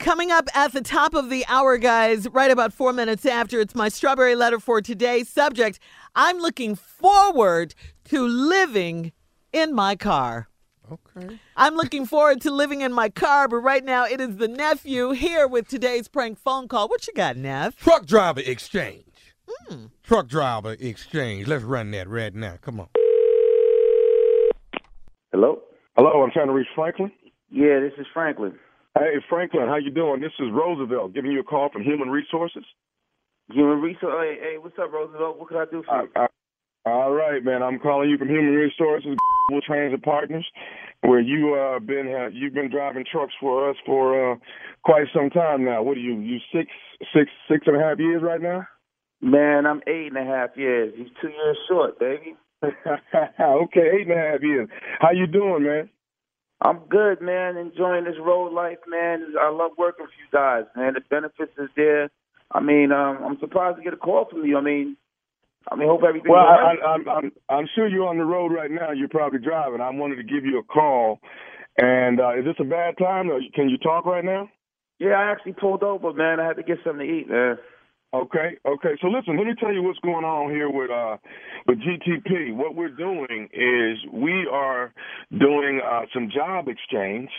Coming up at the top of the hour, guys, right about four minutes after, it's my strawberry letter for today. Subject I'm looking forward to living in my car. Okay. I'm looking forward to living in my car, but right now it is the nephew here with today's prank phone call. What you got, Neff? Truck driver exchange. Hmm. Truck driver exchange. Let's run that right now. Come on. Hello? Hello, I'm trying to reach Franklin. Yeah, this is Franklin. Hey, Franklin, how you doing? This is Roosevelt giving you a call from Human Resources. Human Resource. Hey, hey, what's up, Roosevelt? What can I do for you? Uh, uh, all right, man. I'm calling you from Human Resources Global Transit Partners, where you uh been uh, you've been driving trucks for us for uh quite some time now. What are you? You six six six and a half years right now? Man, I'm eight and a half years. He's two years short, baby. okay, eight and a half years. How you doing, man? I'm good, man. Enjoying this road life, man. I love working for you guys, man. The benefits is there. I mean, um, I'm surprised to get a call from you. I mean, I mean, hope everything. Well. I, I'm I'm I'm sure you're on the road right now. You're probably driving. I wanted to give you a call. And uh, is this a bad time? Or can you talk right now? Yeah, I actually pulled over, man. I had to get something to eat, man. Okay, okay. So listen, let me tell you what's going on here with uh with GTP. What we're doing is we are doing uh some job exchange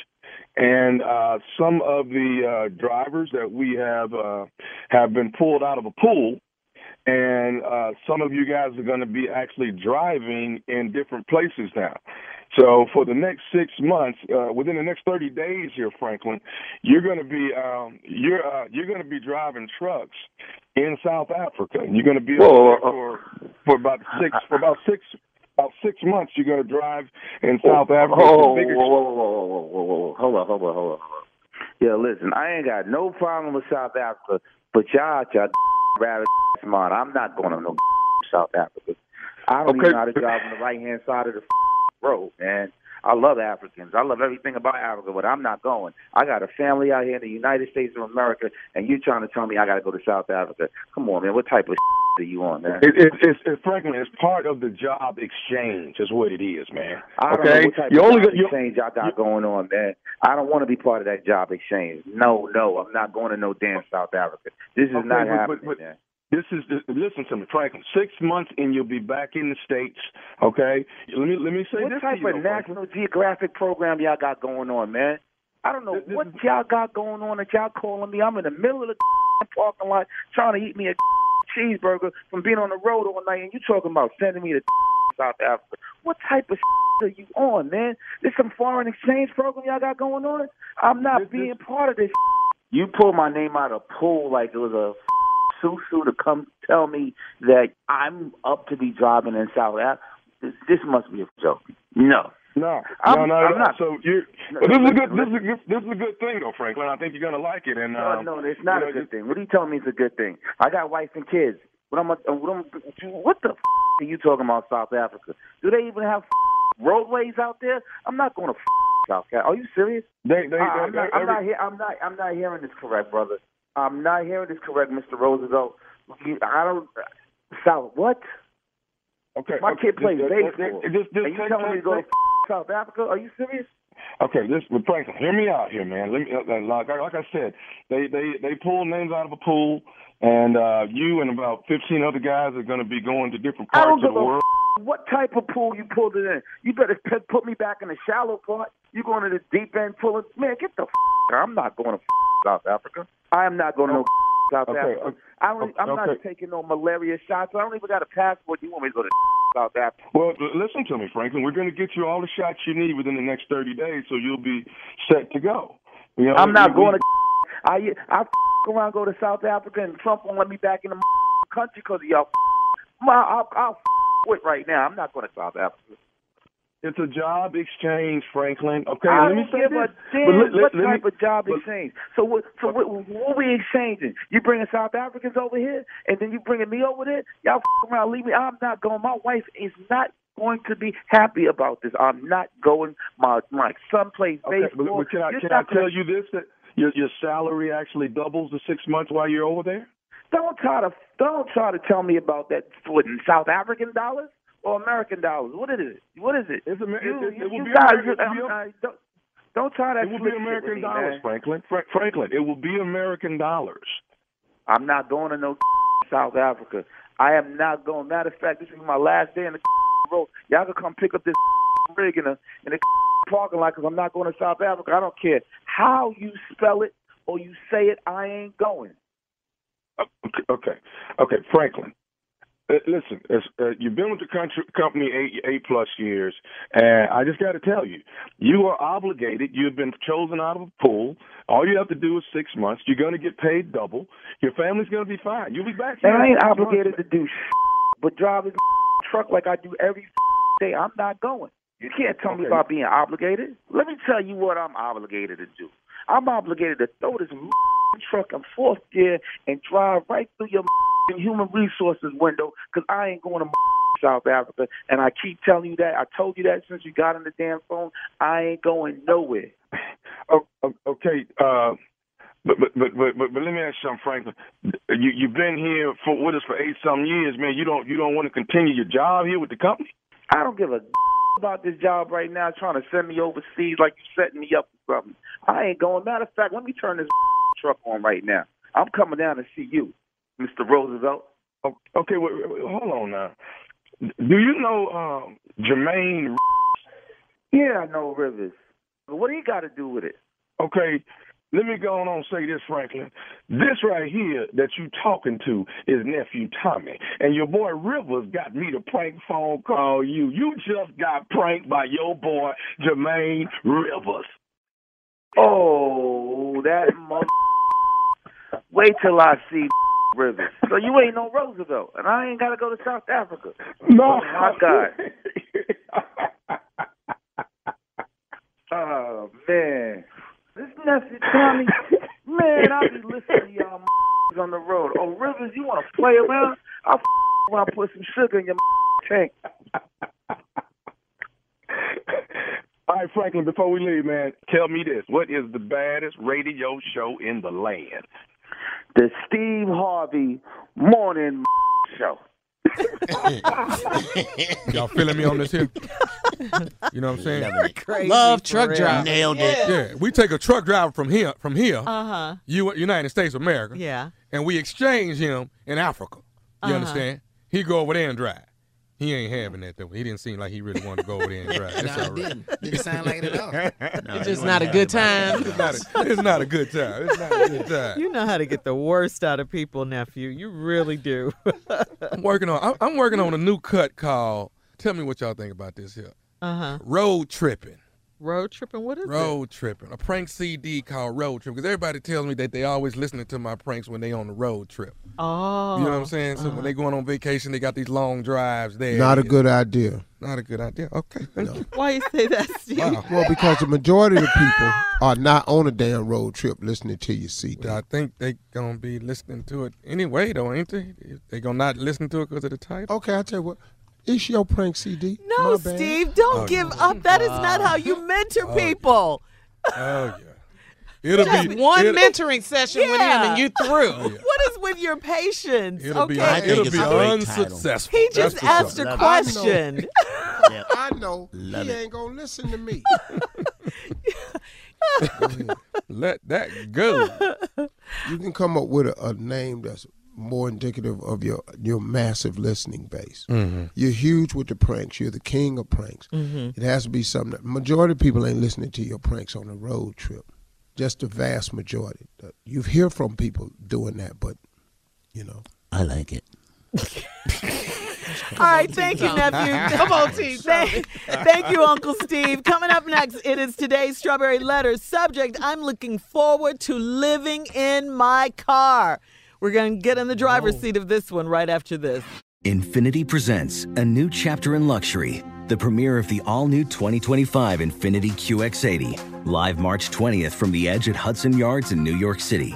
and uh some of the uh drivers that we have uh have been pulled out of a pool and uh some of you guys are going to be actually driving in different places now. So for the next six months, uh, within the next thirty days here, Franklin, you're going to be um, you're uh, you're going to be driving trucks in South Africa. You're going to be Whoa, over there for for about six for about six about six months. You're going to drive in South Africa. Whoa, It's a big whoa, whoa, whoa, whoa, whoa, whoa, whoa, hold on, hold on, hold on, hold on. Yeah, listen, I ain't got no problem with South Africa, but y'all, y'all rabbit I'm not going to no South Africa. I don't Okay. even know how to drive on the right hand side of the road, man. I love Africans. I love everything about Africa, but I'm not going. I got a family out here in the United States of America, and you trying to tell me I got to go to South Africa? Come on, man. What type of are you on, man? It, it, it's, it, Franklin, it's part of the job exchange, is what it is, man. I okay, you only job exchange y'all got going on, man. I don't want to be part of that job exchange. No, no, I'm not going to no damn South Africa. This is Okay, not but- happening, but- man. This is listen to me, Franklin. Six months and you'll be back in the states. Okay, let me let me say What this type to you, of. National Geographic program y'all got going on, man? I don't know what y'all got going on that y'all calling me. I'm in the middle of the parking lot trying to eat me a cheeseburger from being on the road all night, and you talking about sending me to South Africa. What type of are you on, man? This some foreign exchange program y'all got going on? I'm not being part of this. You pulled my name out of pool like it was a susu to come tell me that I'm up to be driving in South Africa. This, this must be a joke. No. No, I'm- no, no, I'm no. not. So you, No, but this is a good, this is a good, this is a good thing though, Franklin. I think you're gonna like it. And No, um, no, it's not you a know, good thing. What are you telling me it's a good thing? I got wife and kids. What am I? What, am, what the f- are you talking about South Africa? Do they even have roadways out there? I'm not going to f- South Africa. Are you serious? They, they, I, I'm they- not. I'm not, I'm not. I'm not hearing this correct, brother. I'm not hearing this correct, Mr. Roosevelt. You, I don't. South what? Okay, My okay, kid plays just- just- baseball. just- just and you telling me to go take- f- South Africa? Are you serious? Okay, this but Franklin, hear me out here, man. Let me uh, like like I said, they they they pull names out of a pool, and uh you and about fifteen other guys are going to be going to different parts of the world. f- what type of pool you pulled it in. You better put me back in the shallow part. You going to the deep end pulling? Man, get the f-. I'm not going to f- South Africa. I am not going to no f- South Okay, Africa. okay, I don't, I'm not taking no malaria shots. I don't even got a passport. You want me to go to South Africa? Well, listen to me, Franklin. We're going to get you all the shots you need within the next thirty days, so you'll be set to go. You know, I'm not going to. I I around go to South Africa and Trump won't let me back in the country because of y'all. My, I'll, I'll quit right now. I'm not going to South Africa. It's a job exchange, Franklin. Okay, I let me say give this. a damn But let- let- what let me- type of job but- exchange. So what? So what, what we exchanging? You bringing South Africans over here, and then you bringing me over there? Y'all f- around, leave me. I'm not going. My wife is not going to be happy about this. I'm not going. My my son plays Okay, baseball. but can I You're can I not gonna- tell you this that your your salary actually doubles the six months while you're over there? Don't try to don't try to tell me about that. In South African dollars or American dollars? What is it? What is it? It's Amer- you, it- it you, will be guys, American- I'm- it will be- I- don't, don't try that. It will be American me, dollars, man. Franklin. Fra- Franklin, it will be American dollars. I'm not going to no South Africa. I am not going. Matter of fact, this is my last day in the road. Y'all can come pick up this rig in the in the parking lot because I'm not going to South Africa. I don't care how you spell it or you say it. I ain't going. Oh, okay, okay, okay, Franklin. Uh, Listen, uh, you've been with the country, company eight, eight plus years, and I just got to tell you, you are obligated. You've been chosen out of a pool. All you have to do is six months. You're going to get paid double. Your family's going to be fine. You'll be back. And I ain't six months, obligated to do shit, but drive a truck like I do every day. I'm not going. You can't tell me about being obligated. Let me tell you what I'm obligated to do. I'm obligated to throw this truck in fourth gear and drive right through your human resources window because I ain't going to South Africa. And I keep telling you that. I told you that since you got on the damn phone. I ain't going nowhere. Okay. Uh, but, but but but but but let me ask you something, Franklin. You you've been here for with us for eight some years, man. You don't you don't want to continue your job here with the company? I don't give a about this job right now trying to send me overseas like you setting me up for something. I ain't going. Matter of fact, let me turn this truck on right now. I'm coming down to see you, Mr. Roosevelt. Okay, wait, wait, wait, hold on now. Do you know um, Jermaine? Yeah, I know Rivers. But what do you got to do with it? Okay, let me go on and say this, Franklin. This right here that you talking to is nephew Tommy, and your boy Rivers got me to prank phone call you. You just got pranked by your boy Jermaine Rivers. Oh, that mother. Wait till I see Rivers. So you ain't no Roosevelt, and I ain't got to go to South Africa. No, Oh, my God. Oh, man. This nephew Tommy, man, I be listening to y'all on the road. Oh, Rivers, you want to play around? I'll around put some sugar in your tank. All right, Franklin, before we leave, man, tell me this: What is the baddest radio show in the land? The Steve Harvey Morning Show. Y'all feeling me on this here? You know what I'm saying? You're crazy Love for truck real. driver. Nailed it. Yeah, we take a truck driver from here, from here, Uh-huh. U- United States of America, Yeah. and we exchange him in Africa. You Uh-huh. understand? He go over there and drive. He ain't having that though. He didn't seem like he really wanted to go over there and drive. It's No, all it right. didn't. Didn't sound like it at all. No, It's just wasn't a good time. It's not, a, it's not a good time. It's not a good time. You know how to get the worst out of people, nephew. You really do. I'm working on. I'm- I'm working on a new cut called. Tell me what y'all think about this here. uh-huh. Road tripping. Road tripping. What is it? Road tripping. A prank CD called Road Trip. Because everybody tells me that they always listening to my pranks when they on the road trip. Oh. You know what I'm oh. saying? So when they going on vacation, they got these long drives there. Not a good idea. Not a good idea. Okay. Thank you. Why you say that, Steve? Wow. Well, because the majority of the people are not on a damn road trip listening to your CD. I think they gonna be listening to it anyway, though, ain't they? They gonna not listen to it because of the title. Okay, I tell you what. It's your prank CD. No, My bad. Steve, don't Oh, give no. up. That is not how you mentor oh, people. Oh yeah. It'll Just be one it'll, mentoring session with him and you through. Oh, what is with your patience? It'll be. I it'll it's be a great title. unsuccessful. he just for asked sure. a Love it. question. Yep. I know Love he it. ain't gonna listen to me. Let that go. you can come up with a, a name that's more indicative of your your massive listening base. Mm-hmm. You're huge with the pranks. You're the king of pranks. It has to be something. That, majority of people ain't listening to your pranks on a road trip. Just the vast majority. You hear from people doing that, but you know. I like it. All right, thank you, nephew. Come on, T. Thank, thank you, Uncle Steve. Coming up next, it is today's Strawberry Letter. Subject I'm looking forward to living in my car. We're going to get in the driver's seat of this one right after this. Infiniti presents a new chapter in luxury, the premiere of the all new 2025 Infiniti QX80, live March 20th from the edge at Hudson Yards in New York City,